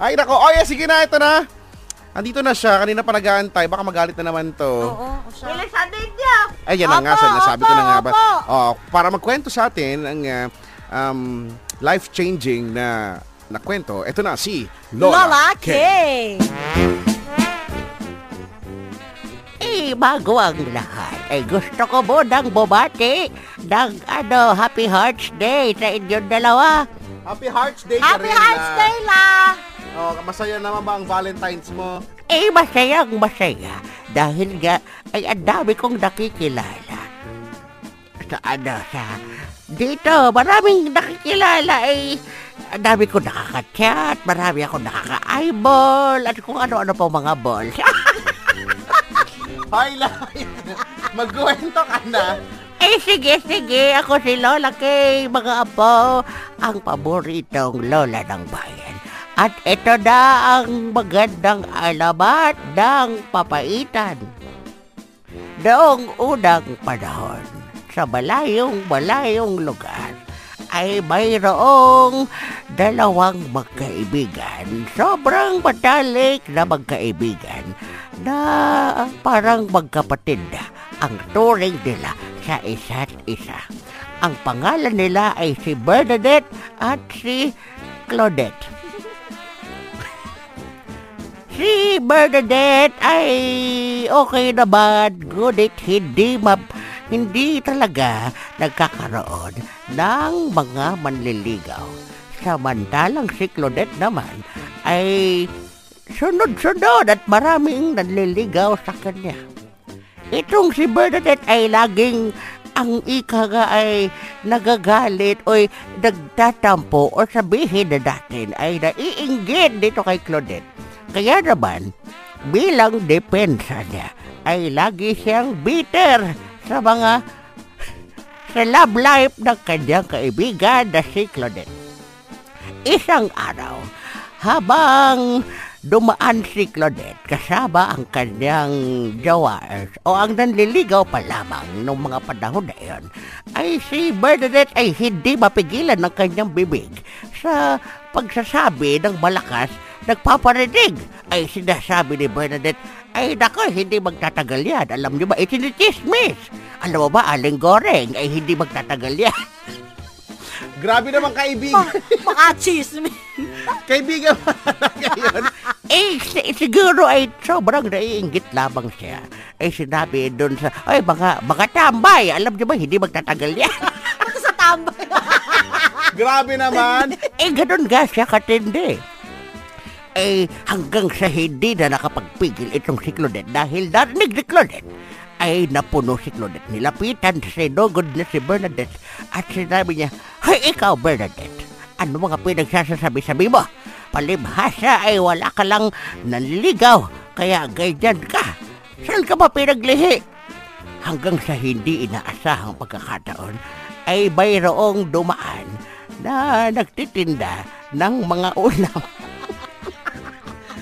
Ay, nako. Oh, yeah, sige na, ito na. Andito na siya. Kanina pa nag-aantay. Baka magalit na naman to. Oo, siya. Bilisan ninyo! Ay, yan na nga. Opo, Sa, nasabi ko na nga ba. opo, Oh, para magkwento sa atin ang uh, um, life-changing na na kwento, ito na si Lola, Lola K. Eh, bago ang lahat, eh gusto ko mo ng bumati ng ano, Happy Hearts Day sa inyong dalawa. Happy Hearts Day ka Happy rin, Hearts La. Day, La! Oh, masaya naman ba ang Valentine's mo? Eh, masayang masaya dahil nga ay ang dami kong nakikilala. Sa ano, sa... Dito, maraming nakikilala ay ang dami ko nakaka-chat, marami ako nakaka-eyeball, at kung ano-ano pa mga balls. Hoy, La. Magkwento ka na. Eh, sige, sige. Ako si Lola Kay, mga apo, ang paboritong Lola ng bayan. At ito na ang magandang alamat ng papaitan. Noong unang panahon, sa malayong malayong lugar, ay mayroong dalawang magkaibigan. Sobrang matalik na magkaibigan na parang magkapatid ang turing nila sa isa't isa. Ang pangalan nila ay si Bernadette at si Claudette. Si Bernadette ay okay naman, ngunit hindi map, hindi talaga nagkakaroon ng mga manliligaw. Samantalang si Claudette naman ay sunod-sunod at maraming nanliligaw sa kanya. Itong si Bernadette ay laging ang ika nga ay nagagalit o nagtatampo o sabihin na natin ay naiinggit dito kay Claudette. Kaya naman, bilang depensa niya, ay lagi siyang bitter sa mga sa love life ng kanyang kaibigan na si Claudette. Isang araw, habang dumaan si Claudette kasama ang kanyang jawars o ang nanliligaw pa lamang noong mga panahon na iyon, ay si Bernadette ay hindi mapigilan ng kanyang bibig sa pagsasabi ng malakas nagpaparinig ay sinasabi ni Bernadette ay nako, hindi magtatagal yan. Alam niyo ba, itinichismis. Alam mo ba, aling goreng ay hindi magtatagal yan. Grabe naman kaibigan. Baka chismis. kaibigan mo talaga yun. Eh, si- siguro ay sobrang naiingit lamang siya. Eh, sinabi doon sa, ay, mga, mga tambay, alam niyo ba, hindi magtatagal yan. Ito sa tambay. Grabe naman. eh, ganun nga siya katindi. Eh, hanggang sa hindi na nakapagpigil itong si Claudette dahil narinig ni Claudette, ay napuno si Claudette. Nilapitan si Nogod na si Bernadette at sinabi niya, Hay, ikaw Bernadette, ano mga pinagsasasabi-sabi mo? Palibhasa ay wala ka lang nanligaw, kaya ganyan ka. Saan ka ba pinaglihi? Hanggang sa hindi inaasahang pagkakataon, ay mayroong dumaan na nagtitinda ng mga ulam.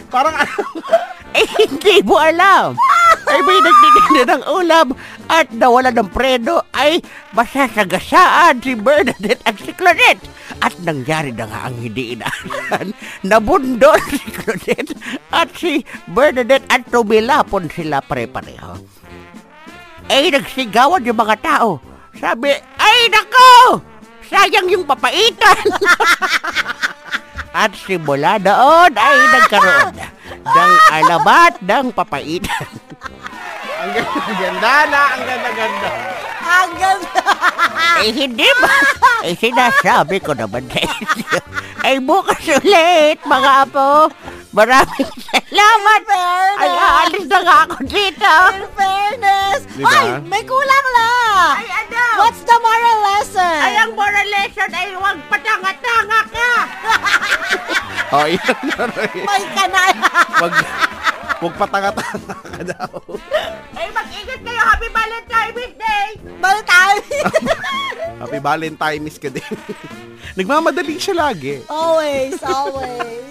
Parang ano, Eh, hindi mo alam. Ay, may nagtitinda ng ulam at nawala ng preno ay masasagasaan si Bernadette at si Claudette. At nangyari na nga ang hindi inaasahan. Nabundol si Claudette at si Bernadette at tumilapon sila pare-pareho. Eh, nagsigawan yung mga tao. Sabi, ay nako! Sayang yung papaitan! At simula doon ay nagkaroon ng alamat ng papaitan. ang ganda-ganda na, ang ganda-ganda. Ang ganda. eh hindi ba? Eh sinasabi ko naman inyo. Ay bukas ulit mga apo. Maraming salamat. Ay aalis na nga ako dito. In fairness. Di ba? Ay, may kulang la. Ay, ano? What's the moral lesson? Ay, ang moral lesson ay huwag patanga-tanga ka! Oh, yun na. May kanal. Wag, wag patanga-tanga ka daw. Ay, mag-ingat kayo! Happy Valentine's Day! Balik tayo. Happy Valentine's ka din. Nagmamadali siya lagi. always, always.